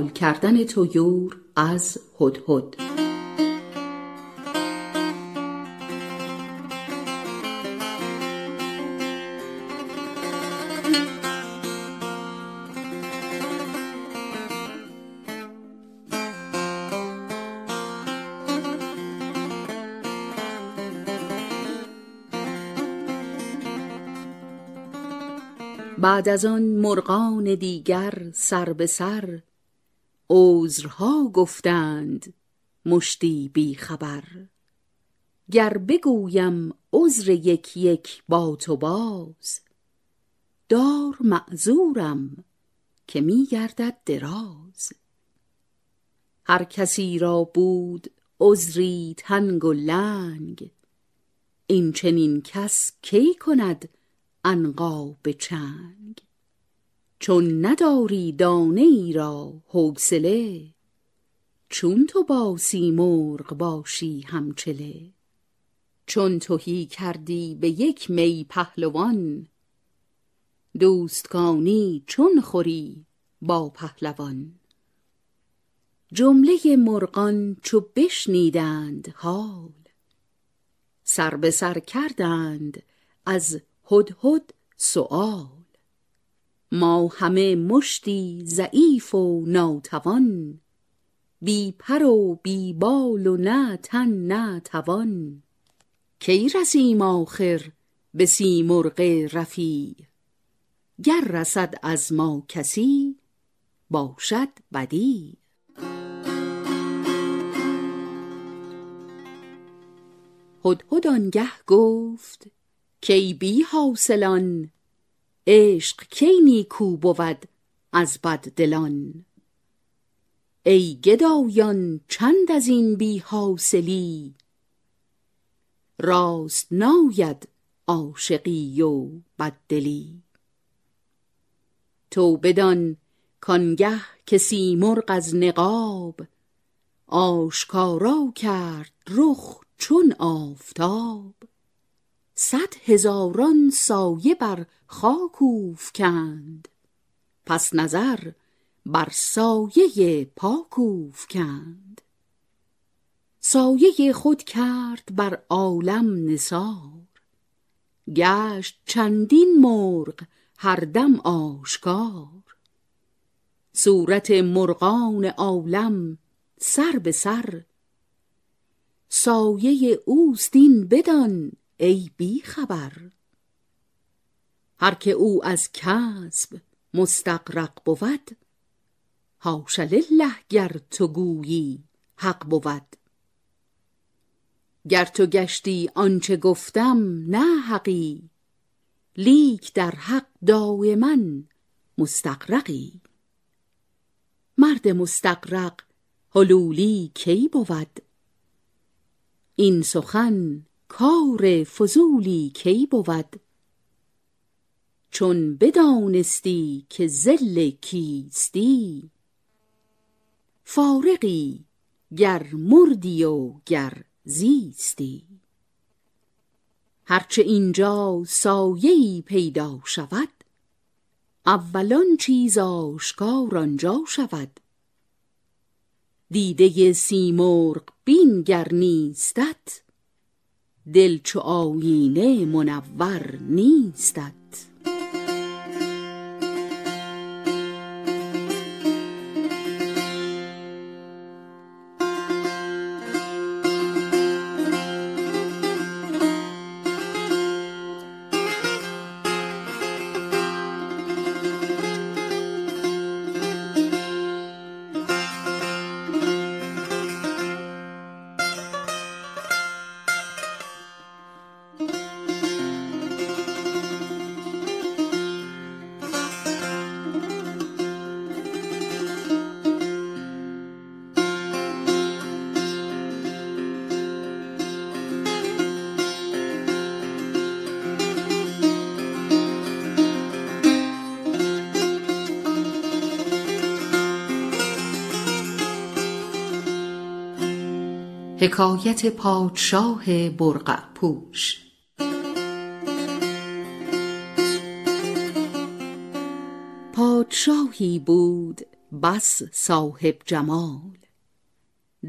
سؤال کردن طیور از هدهد بعد از آن مرغان دیگر سر به سر عذرها گفتند مشتی بی خبر. گر بگویم عذر یک یک با تو باز دار معذورم که می گردد دراز. هر کسی را بود عذری تنگ و لنگ این چنین کس کی کند عنقا به چنگ؟ چون نداری دانه ای را حوصله چون تو با سیمرغ باشی همچله چون تهی کردی به یک می پهلوان دوستکانی چون خوری با پهلوان. جمله مرغان چو بشنیدند حال سر به سر کردند از هدهد سؤال. ما همه مشتی ضعیف و ناتوان. بی پر و بی بال و نه تن نه توان. کی رسیم آخر به سیمرغ رفیع؟ گر رسد از ما کسی باشد بدیع. هدهد آنگه گفت کای بی حاصلان عشق کی نیکو بود از بددلان؟ ای گدایان چند از این بی حاصلی راست ناید عاشقی و بددلی. تو بدان کانگه که سیمرغ از نقاب آشکارا کرد رخ چون آفتاب. صد هزاران سایه بر خاک اوفکند. پس نظر بر سایه پاک اوفکند. سایه خود کرد بر عالم نثار. گشت چندین مرغ هر دم آشکار. صورت مرغان عالم سر به سر. سایه اوست این بدان ای بی خبر هر که او از کسب مستغرق بود حاش لله گر تو گویی حق بود. گر تو گشتی آنچه گفتم نه حقی لیک در حق دایما مستغرقی. مرد مستغرق حلولی کی بود؟ این سخن کار فضولی کی بود؟ چون بدانستی که ظل کیستی. فارغی گر مردی و گر زیستی. هرچه اینجا سایه پیدا شود اول چیز آشکار آنجا شود. دیده سیمرغ بین گر نیستت دل چو آیینه منور نیستت. حکایت پادشاه برقع پوش پادشاهی بود بس صاحب جمال.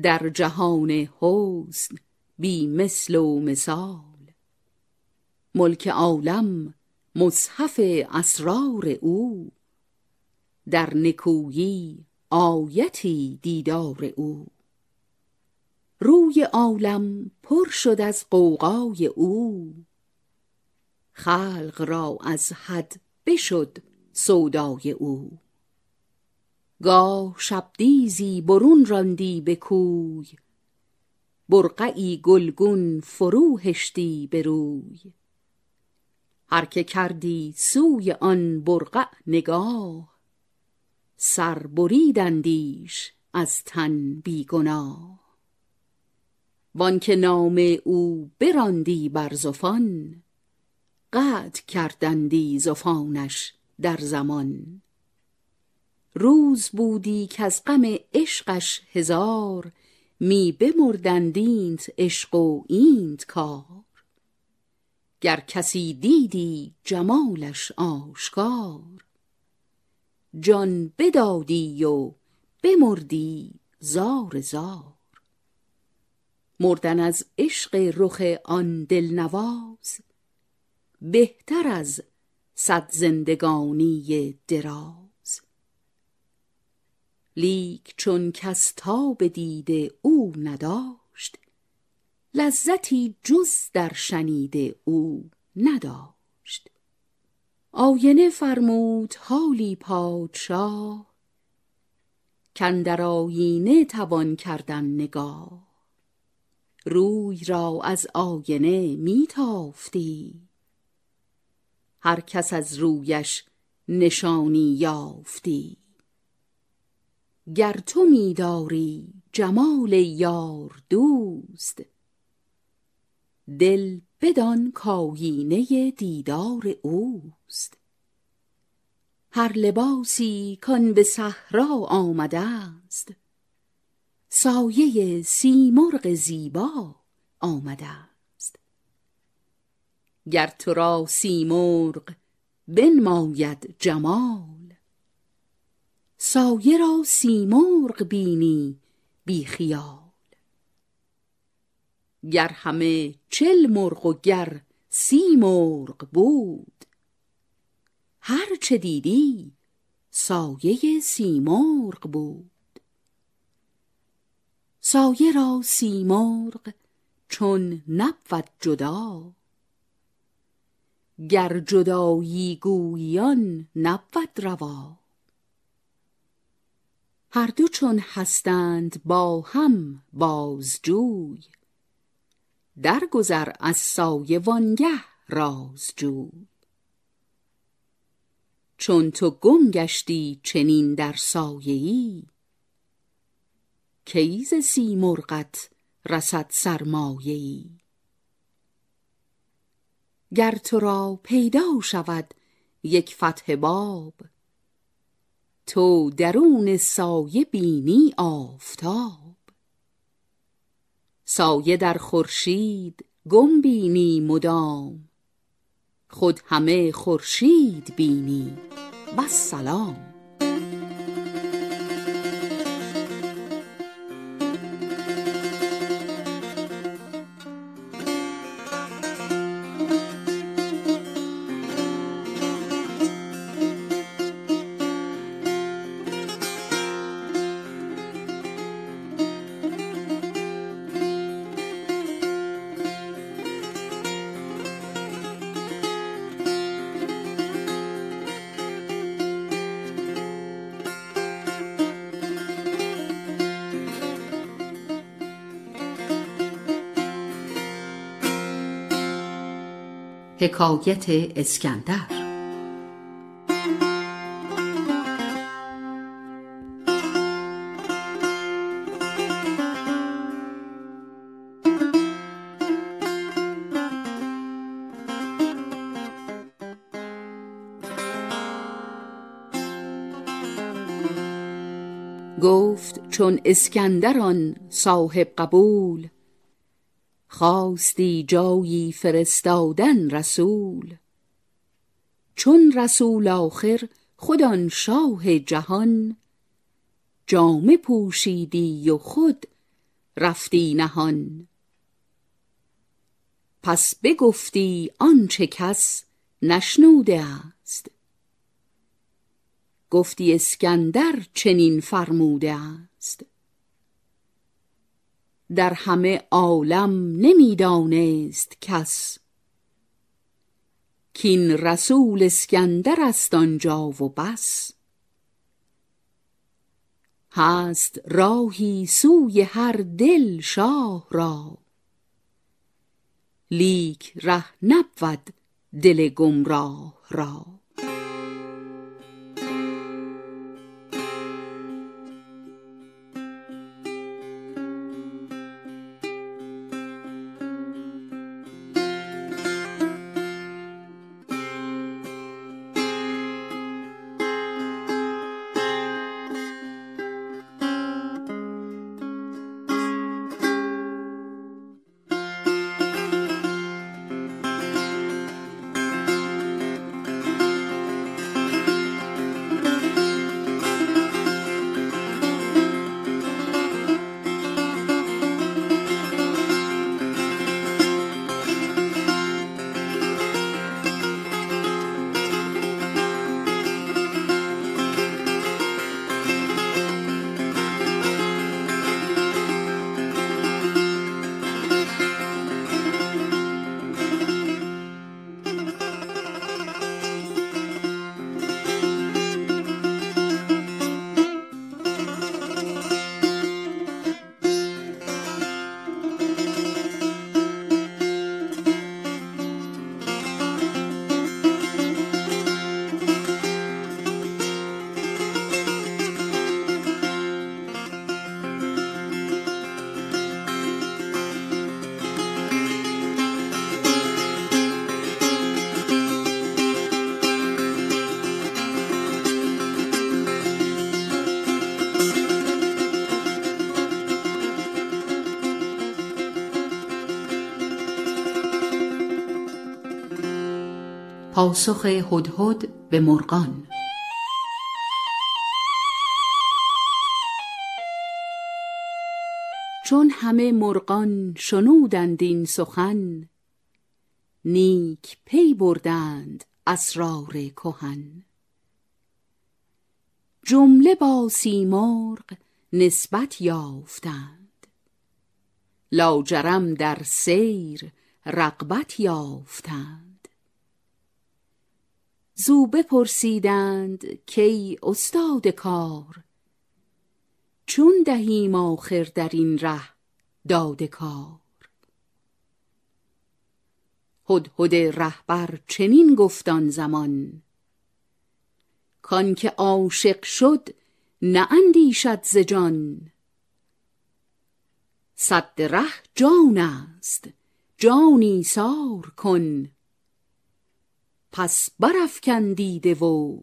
در جهان حسن بی مثل و مثال. ملک عالم مصحف اسرار او. در نکویی آیتی دیدار او. روی عالم پر شد از قوقای او. خلق را از حد بشد سودای او. گاه شبدیزی برون راندی به کوی برقعی گلگون فرو هشتی به روی. هر که کردی سوی آن برقع نگاه سر بریدندیش از تن بیگناه. وانکه نام او براندی بر زفان قطع کردندی زفانش در زمان. روز بودی که از غم عشقش هزار می بمردندینت عشق و اینت کار. گر کسی دیدی جمالش آشکار جان بدادی و بمردی زار زار. مردن از عشق رخ آن دلنواز بهتر از صد زندگانی دراز. لیک چون کس تاب دید او نداشت لذتی جز در شنید او نداشت. آینه فرمود حالی پادشاه کاندر آیینه توان کردن نگاه. روی را از آینه می تافتی هر کس از رویش نشانی یافتی. گر تو می داری جمال یار دوست دل بدان کآیینه دیدار اوست. هر لباسی کان به صحرا آمده است سایه سیمرغ زیبا آمده است. گر تو را سیمرغ بنماید جمال سایه را سیمرغ بینی بی خیال. گر همه چل مرغ و گر سی مرغ بود هر چه دیدی سایه سیمرغ بود. سایه را سیمرغ چون نبود جدا. گر جدایی گویی نبود روا. هر دو چون هستند با هم بازجوی درگذر از سایه وانگه رازجوی. چون تو گم گشتی چنین در سایه ای کی ز سیمرغت رسد سرمایه ای گر تو را پیدا شود یک فتح باب تو درون سایه بینی آفتاب. سایه در خورشید گم بینی مدام خود همه خورشید بینی. والسلام حکایت اسکندر. گفت چون اسکندران صاحب قبول خواستی جایی فرستادن رسول. چون رسول آخر خود شاه جهان جامه پوشیدی و خود رفتی نهان. پس بگفتی آنچه کس نشنوده است. گفتی اسکندر چنین فرموده است. در همه عالم نمی‌دانست کس. کین رسول اسکندر است آنجا و بس. هست راهی سوی هر دل شاه را. لیک ره نبود دل گمراه را. پاسخ هدهد به مرغان. چون همه مرغان شنودند این سخن نیک پی بردند اسرار کهن. جمله با سیمرغ نسبت یافتند. لاجرم در سیر رغبت یافتند. زو بپرسیدند کی استاد کار. چون دهیم آخر در این ره داد کار. هدهد رهبر چنین گفتان زمان کان که عاشق شد نه اندیشد ز جان. صد ره جان است جانی سار کن. پس برافکن دیده و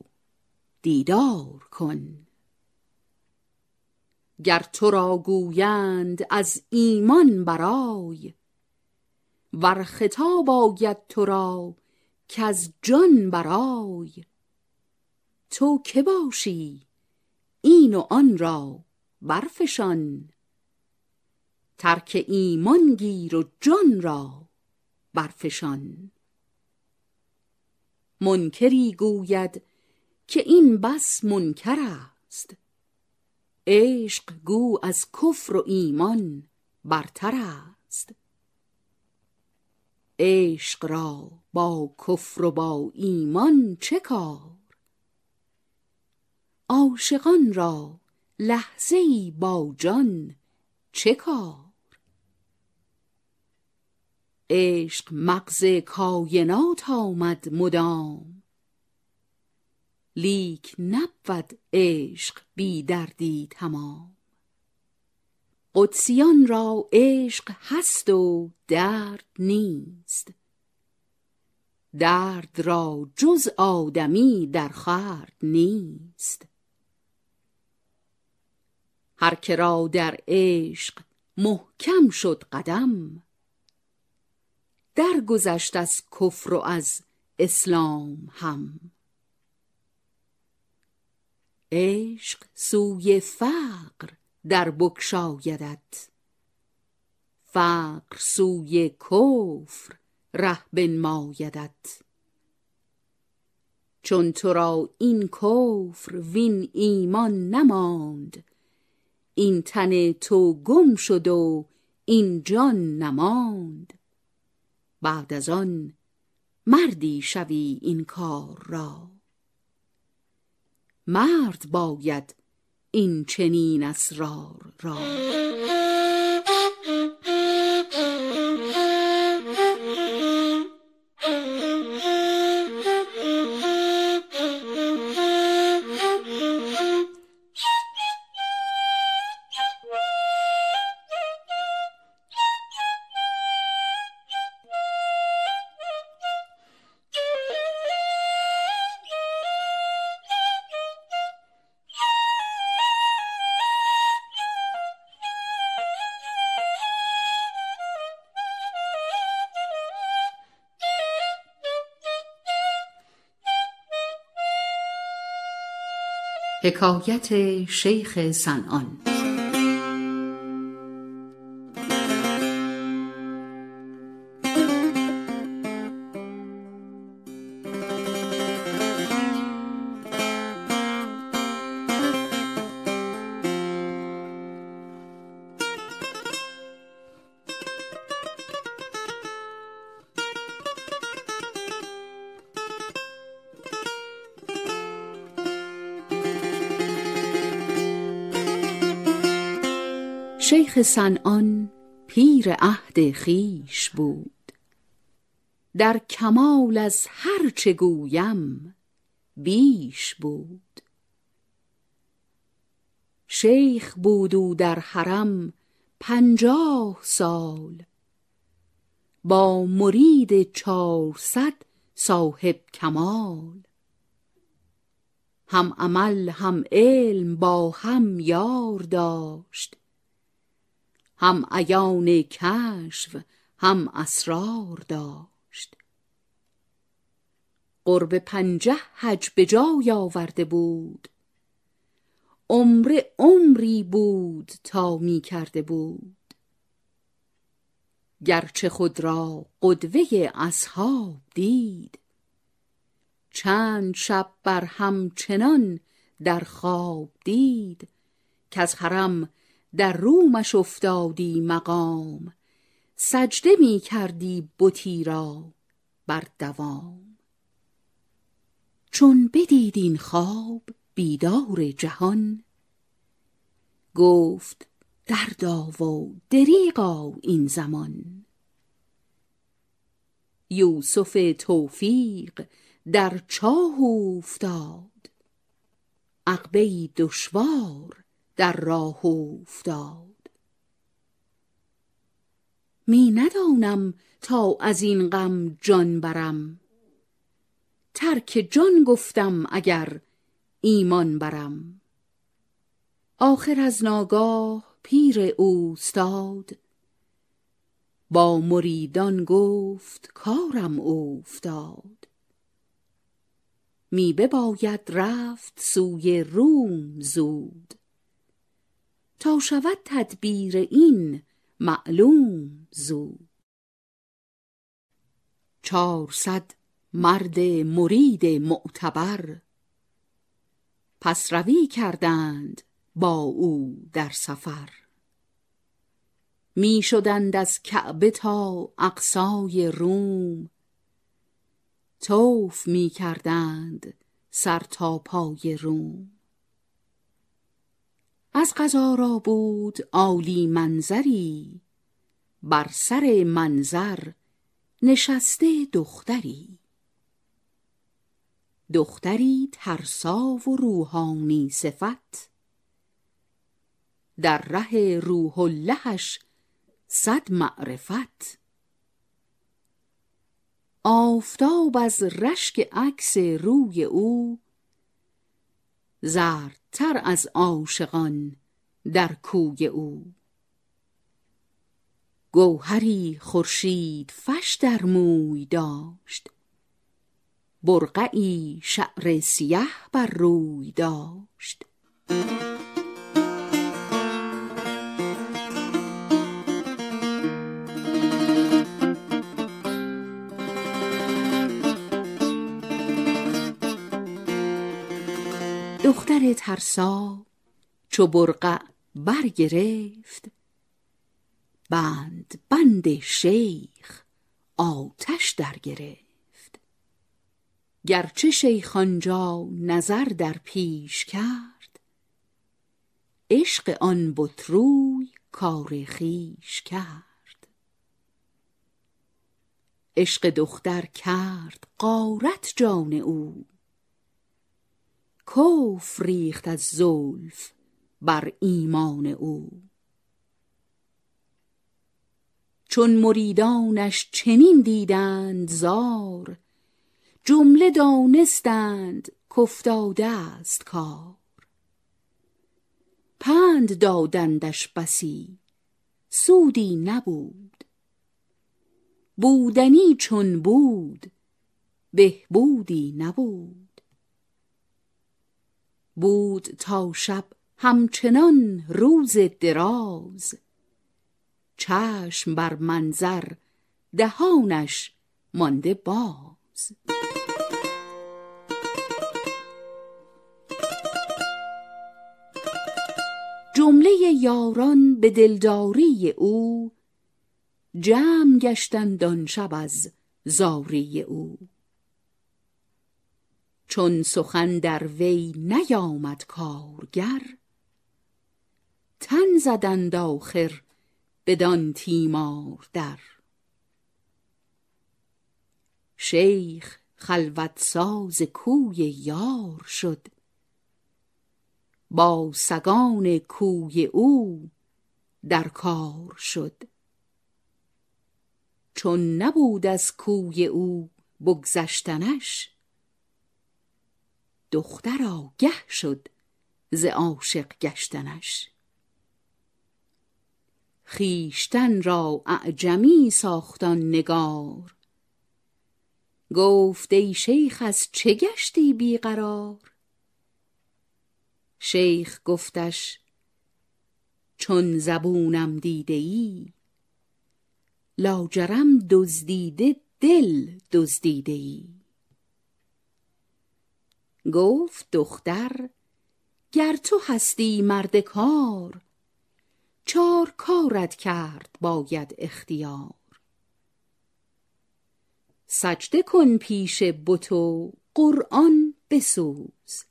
دیدار کن. گر تو را گویند از ایمان برای ور خطاب آید تو را از جان برای تو که باشی این و آن را برفشان. ترک ایمان گیر و جان را برفشان. منکری گوید که این بس منکر است. عشق گو از کفر و ایمان برتر است. عشق را با کفر و با ایمان چه کار؟ عاشقان را لحظه با جان چه کار؟ عشق مغز کاینات آمد مدام. لیک نبود عشق بی دردی تمام. قدسیان را عشق هست و درد نیست. درد را جز آدمی در خورد نیست. هر که را در عشق محکم شد قدم درگذشت از کفر و از اسلام هم. عشق سوی فقر در بکشایدت فقر سوی کفر ره بنمایدت. چون تو را این کفر وین ایمان نماند این تن تو گم شد و این جان نماند. بعد از آن مردی شوی این کار را. مرد باید این چنین اسرار را. حکایت شیخ صنعان. شیخ صنعان پیر عهد خیش بود. در کمال از هر چه گویم بیش بود. شیخ بود او در حرم پنجاه سال. با مرید چارصد صاحب کمال. هم عمل هم علم با هم یار داشت. هم عیان کشف هم اسرار داشت. قرب پنجه حج به جای آورده بود. عمر عمری بود تا می کرده بود. گرچه خود را قدوه اصحاب دید. چند شب بر هم چنان در خواب دید. که از حرم در رومش افتادی مقام سجده می کردی بتی را بر دوام. چون بدید این خواب بیدار جهان گفت دردا و دریغا این زمان. یوسف توفیق در چاه افتاد عقبه دشوار در راه افتاد می ندانم تا از این غم جان برم. ترک جان گفتم اگر ایمان برم. آخر از ناگاه پیر اوستاد. با مریدان گفت کارم اوفتاد. می بباید رفت سوی روم زود. تا شود تدبیر این معلوم زود چارصد مرد مرید معتبر پس روی کردند با او در سفر. می شدند از کعبه تا اقصای روم. توف می کردند سر تا پای روم. از قضا را بود عالی منظری بر سر منظر نشسته دختری. دختری ترسا و روحانی صفت در ره روح اللهش صد معرفت. آفتاب از رشک عکس روی او زردتر از عاشقان در کوی او. گوهری خورشید فش در موی داشت برقعی شعر سیه بر روی داشت. دختر ترسا چو برقع برگرفت. بند بند شیخ آتش در گرفت گرچه شیخ آنجا نظر در پیش کرد عشق آن بت روی کار خویش کرد. عشق دختر کرد غارت جان او کفر ریخت از زلف بر ایمان او. چون مریدانش چنین دیدند زار جمله دانستند کافتاده است کار. پند دادندش بسی سودی نبود. بودنی چون بود بهبودی نبود. بود تا شب همچنان روز دراز. چشم بر منظر دهانش مانده باز. جمله یاران به دلداری او جمع گشتند آن شب از زاری او. چون سخن در وی نیامد کارگر. تن زدند آخر بدان تیمار در. شیخ خلوت ساز کوی یار شد. با سگان کوی او در کار شد. چون نبود از کوی او بگذشتنش دختر آگه شد ز عاشق گشتنش. خیشتن را اعجمی ساختان نگار. گفت ای شیخ از چه گشتی بیقرار شیخ گفتش چون زبونم دیده ای لاجرم دزدیده دل دزدیده ای. گفت دختر گر تو هستی مرد کار چار کارت کرد باید اختیار. سجده کن پیش بت و قرآن بسوز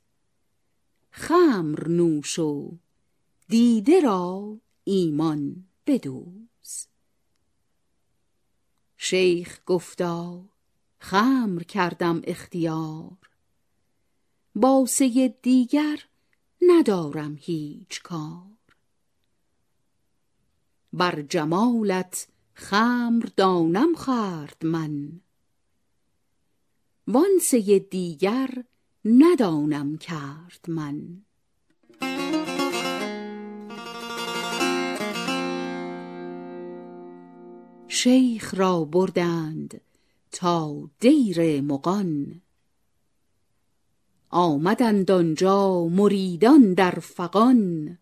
خمر نوش و دیده را ایمان بدوز. شیخ گفتا خمر کردم اختیار باسه دیگر ندارم هیچ کار. بر جمالت خمر دانم خورد من. وانسه دیگر ندانم کرد من. شیخ را بردند تا دیر مغان. آمدند آنجا مریدان در فغان.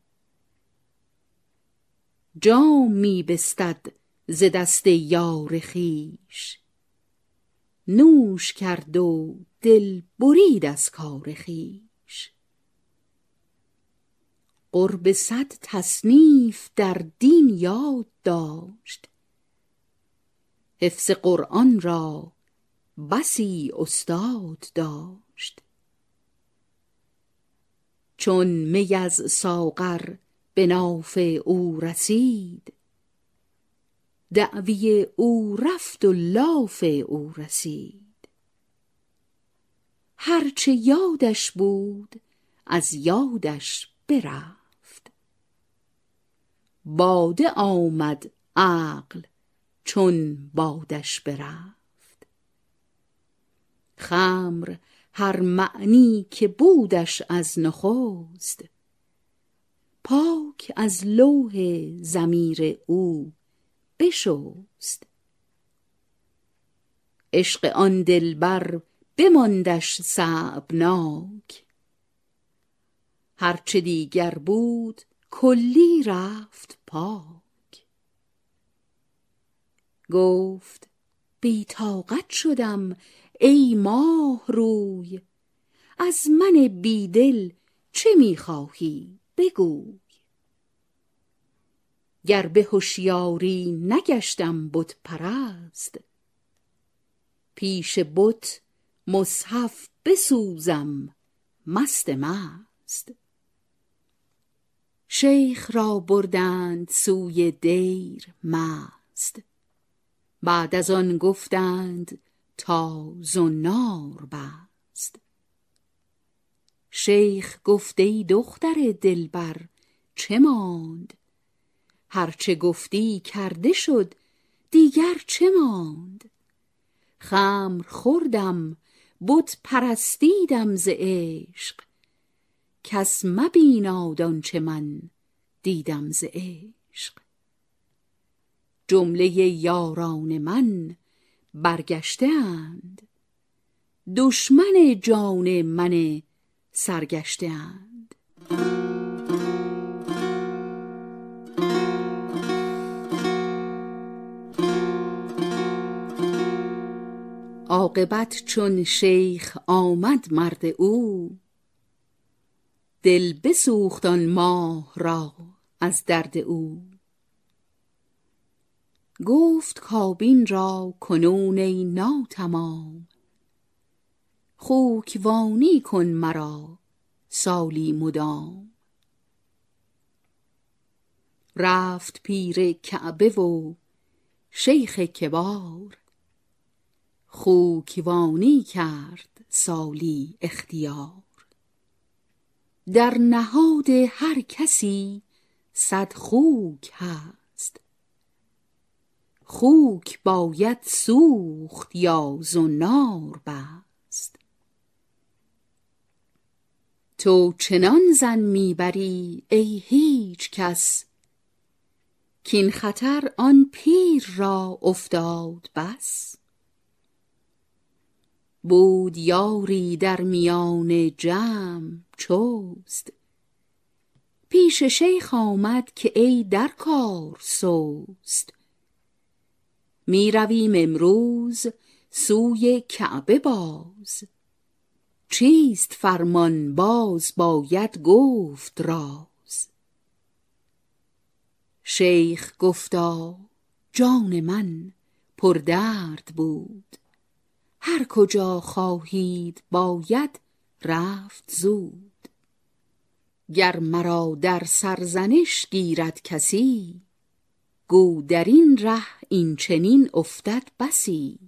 جام می بستد ز دست یار خویش. نوش کرد و دل برید از کار خویش. قرب صد تصنیف در دین یاد داشت. حفظ قرآن را بسی استاد داشت. چون می از ساغر به ناف او رسید. دعوی او رفت و لاف او رسید. هرچه یادش بود از یادش برفت. باده آمد عقل چون بادش برفت. خمر هر معنی که بودش از نخست. پاک از لوح ضمیر او بشست. عشق آن دلبر بماندش صعبناک هرچه دیگر بود کلی رفت پاک. گفت بی طاقت شدم ای ماه روی از من بیدل چه می‌خواهی بگوی. گر به هوشیاری نگشتم بت پرست پیش بت مصحف بسوزم مست مست. شیخ را بردند سوی دیر مست بعد از آن گفتند تا زنار بست. شیخ گفت ای دختر دلبر چه ماند؟ هرچه گفتی کرده شد دیگر چه ماند؟ خمر خوردم بت پرستیدم ز عشق. کس مبیناد آنچه من دیدم ز عشق. جمله یاران من برگشته اند دشمن جان من سرگشته اند عاقبت چون شیخ آمد مرد او دل بسوخت آن ماه را از درد او. گفت کابین را کنون ای ناتمام. خوکوانی کن مرا سالی مدام. رفت پیر کعبه و شیخ کبار. خوکوانی کرد سالی اختیار. در نهاد هر کسی صد خوک هست. خوک باید سوخت یا زنار بست. تو چنان ظن می‌بری ای هیچ کس کین خطر آن پیر را افتاد بس. بود یاری در میان جمع چست. پیش شیخ آمد که ای در کار سست. می رویم امروز سوی کعبه باز. چیست فرمان باز باید گفت راز؟ شیخ گفتا جان من پردرد بود. هر کجا خواهید باید رفت زود. گر مرا در سرزنش گیرد کسی گو در این ره این چنین افتد بسی.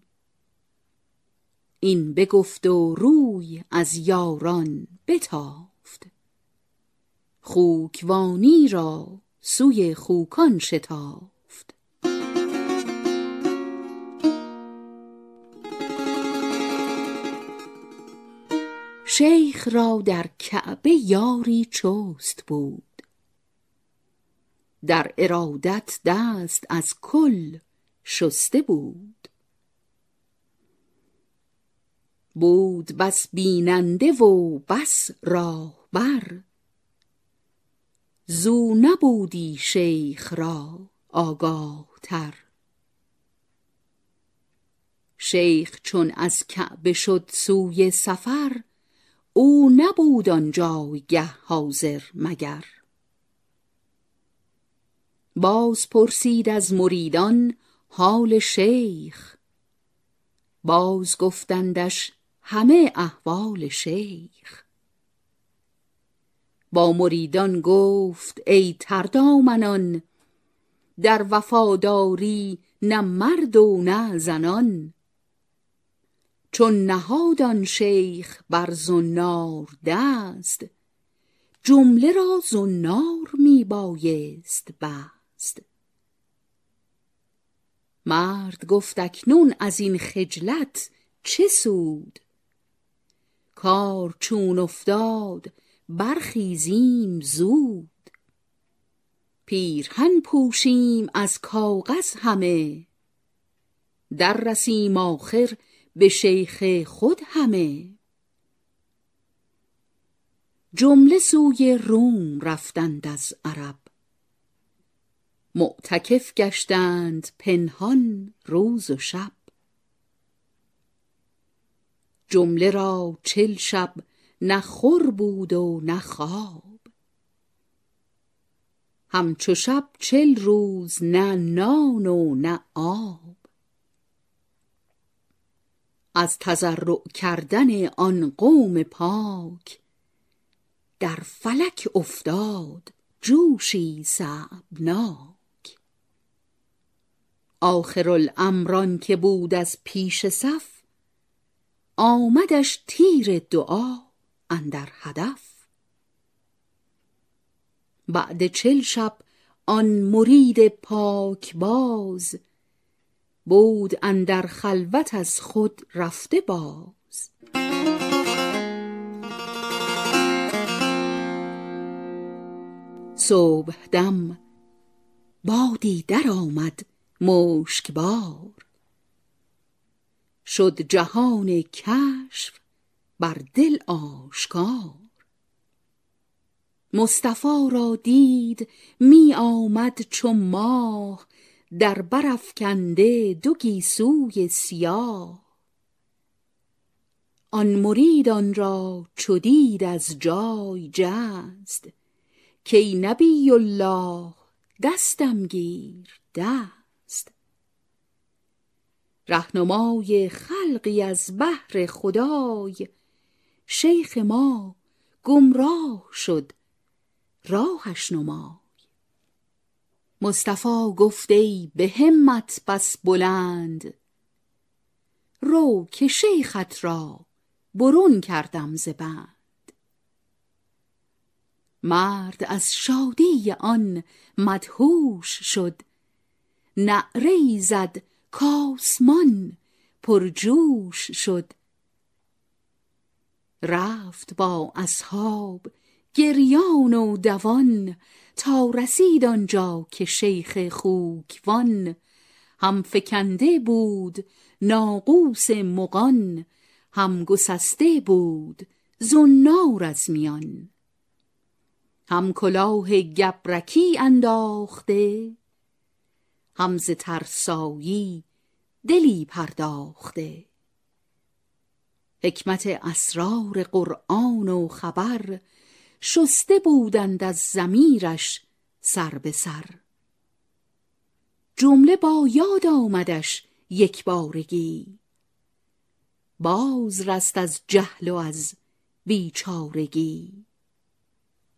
این بگفت و روی از یاران بتافت. خوکوانی را سوی خوکان شتافت. شیخ را در کعبه یاری چست بود. در ارادت دست از کل شسته بود. بود بس بیننده و بس راهبر. زو نبودی شیخ را آگاه تر شیخ چون از کعبه شد سوی سفر او نبود آن جایگه حاضر مگر. باز پرسید از مریدان حال شیخ. باز گفتندش همه احوال شیخ. با مریدان گفت ای تردامنان در وفاداری نه مرد و نه زنان. چون نهاد آن شیخ بر زنار دست جمله را زنار می بایست بست. مرد گفت اکنون از این خجلت چه سود؟ کار چون افتاد برخیزیم زود. پیرهن پوشیم از کاغذ همه. در رسیم آخر به شیخ خود همه. جمله سوی روم رفتند از عرب. معتکف گشتند پنهان روز و شب. جمله را چل شب نه خور بود و نه خواب. همچو شب چل روز نه نان و نه آب. از تضرع کردن آن قوم پاک در فلک افتاد جوشی صعبناک. آخر الامران که بود از پیش صف آمدش تیر دعا اندر هدف. بعد چل شب آن مرید پاک باز بود اندر خلوت از خود رفته باز. صبح دم بادی در آمد مشکبار. شد جهان کشف بر دل آشکار. مصطفی را دید می آمد چو ماه در برافکنده دو گیسوی سیاه. آن مرید آن را چو دید از جای جست کای نبی الله دستم گیر دست. رهنمای خلقی از بهر خدای. شیخ ما گمراه شد راهش نمای. مصطفی گفت ای به همت بس بلند. رو که شیخت را برون کردم ز بند. مرد از شادی آن مدهوش شد نعره زد کآسمان پرجوش شد. رفت با اصحاب گریان و دوان تا رسید آنجا که شیخ خوکوان. هم فکنده بود ناقوس مغان هم گسسته بود زنار از میان. هم کلاه گبرکی انداخته هم ز ترسایی دلی پرداخته. حکمت اسرار قرآن و خبر شسته بودند از ضمیرش سر به سر. جمله با یاد آمدش یکبارگی باز رست از جهل و از بیچارگی.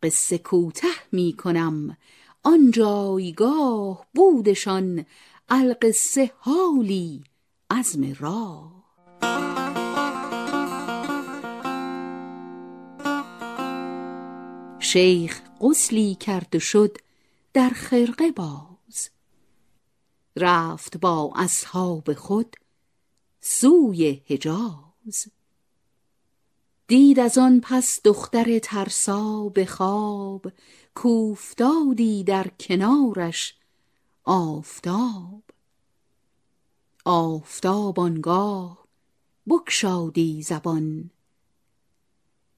قصه کوته می کنم آن جایگاه بودشان القصه حالی عزم راه. شیخ غسلی کرد شد در خرقه باز. رفت با اصحاب خود سوی حجاز. دید از آن پس دختر ترسا به خواب کاوفتادی در کنارش آفتاب. آفتاب آنگاه بگشادی زبان.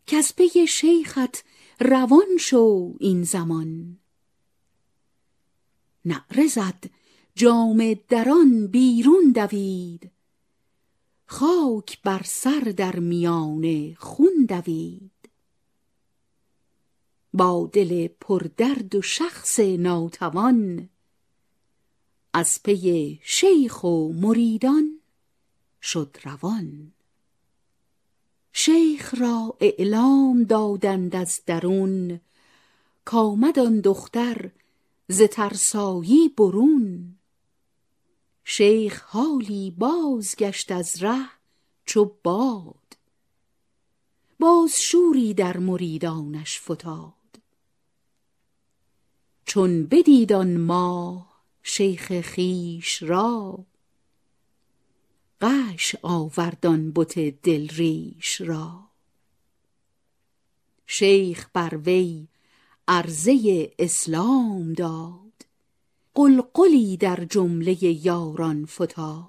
کز پی شیخت روان شو این زمان. نعره زد جامه دران بیرون دوید. خاک بر سر در میانه خون دوید. با دل پردرد و شخص ناتوان. از پی شیخ و مریدان شد روان. شیخ را اعلام دادند از درون کآمد آن دختر ز ترسایی برون. شیخ حالی بازگشت از ره چو باد. باز شوری در مریدانش فتاد. چون بدید آن ماه شیخ خویش را. غش آورد آن بت دل ریش را. شیخ بر وی عرضه اسلام داد قلقلی در جمله یاران فتاد.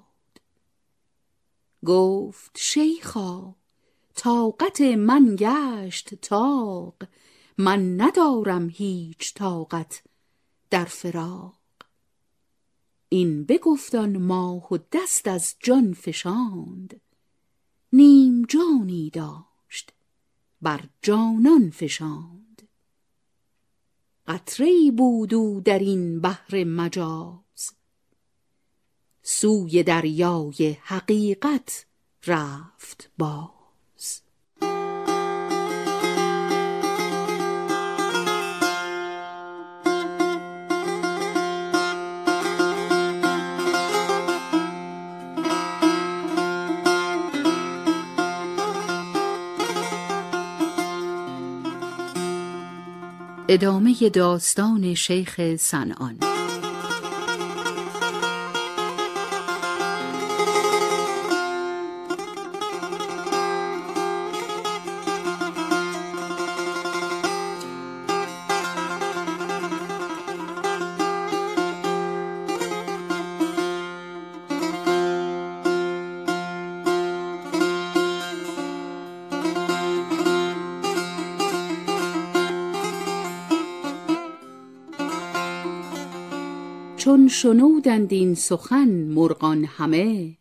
گفت شیخا طاقت من گشت تاق من ندارم هیچ طاقت در فراق. این بگفتان ماه و دست از جان فشاند. نیم جانی داشت بر جانان فشاند. قطره بود او در این بحر مجاز. سوی دریای حقیقت رفت با ادامه داستان شیخ سنان شنودند این سخن مرغان همه.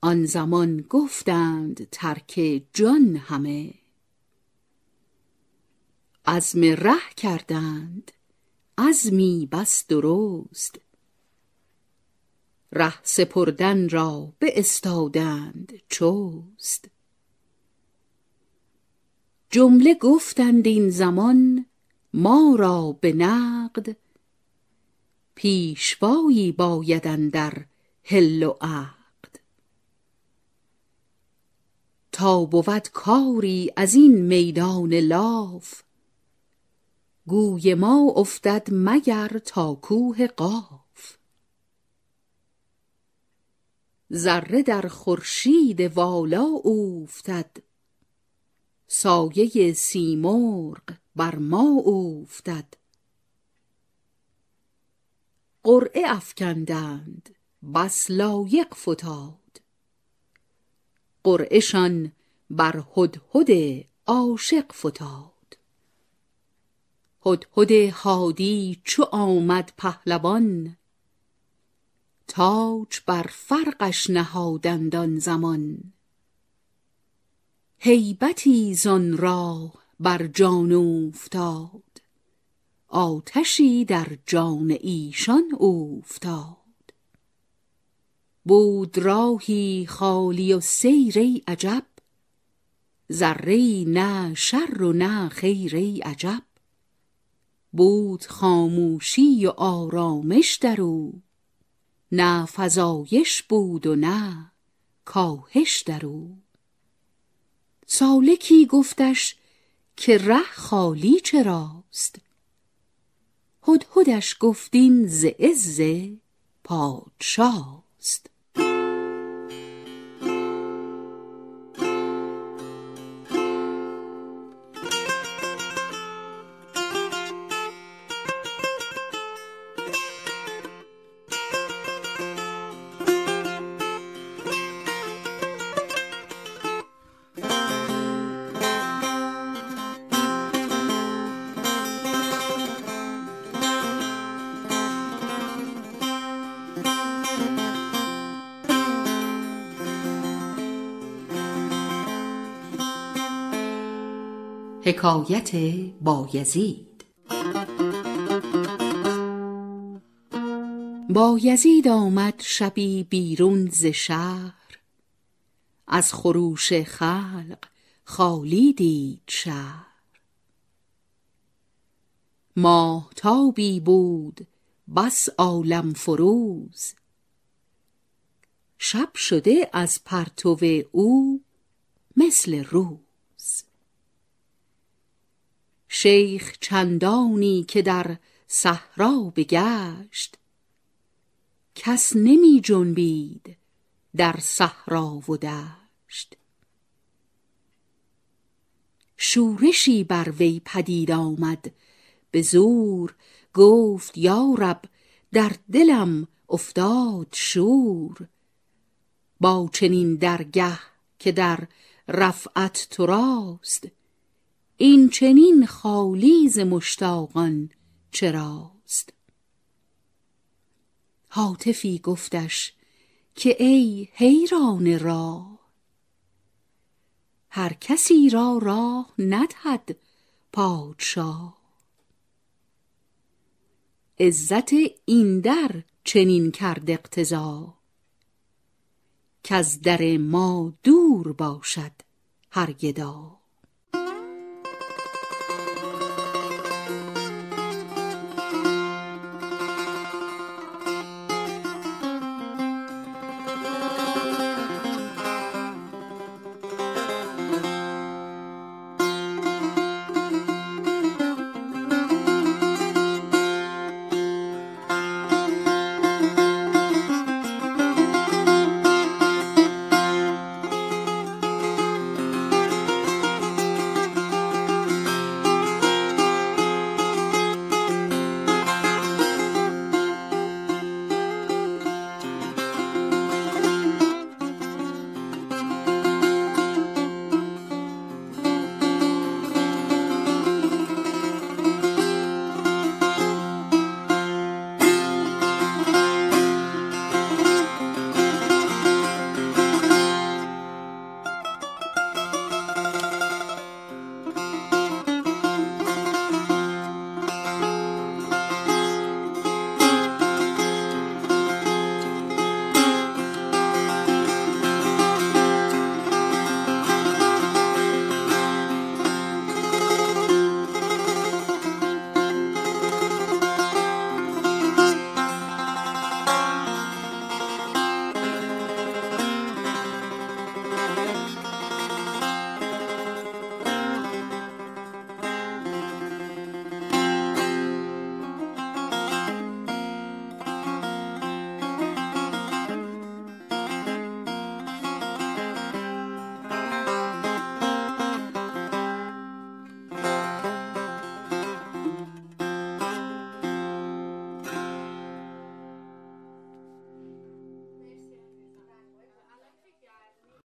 آن زمان گفتند ترک جان همه. عزم ره کردند عزمی بس درست. ره سپردن را به استادند چست. جمله گفتند این زمان ما را به نقد پیشوایی باید در حل و عقد. تا بود کاری از این میدان لاف گوی ما افتد مگر تا کوه قاف. ذره در خورشید والا اوفتد سایه سیمرغ بر ما اوفتد. قرعه افکندند بس لایق فتاد. قرعهشان بر هدهد عاشق فتاد. هدهد هادی چو آمد پهلوان تاج بر فرقش نهادند آن زمان. هیبتی زان راه بر جان اوفتاد. آتشی در جان ایشان اوفتاد. بود راهی خالی و سیر ای عجب ذره نه شر و نه خیر ای عجب. بود خاموشی و آرامش در او نه فزایش بود و نه کاهش در او. سالکی گفتش که ره خالی چراست؟ هدهدش گفتین ز عز پادشاست. حکایت بایزید بایزید آمد شبی بیرون ز شهر. از خروش خلق خالی دید شهر. ماهتابی بود بس عالم فروز. شب شده از پرتو او مثل روز. شیخ چندانی که در صحرا بگشت. کس نمی جنبید در صحرا و دشت. شورشی بر وی پدید آمد. به زور گفت یارب در دلم افتاد شور. با چنین درگه که در رفعت تو راست این چنین خالیز مشتاقان چراست؟ حاطفی گفتش که ای حیران راه هر کسی را راه ندهد پادشاه. عزت این در چنین کرد اقتضا کز در ما دور باشد هر گدا.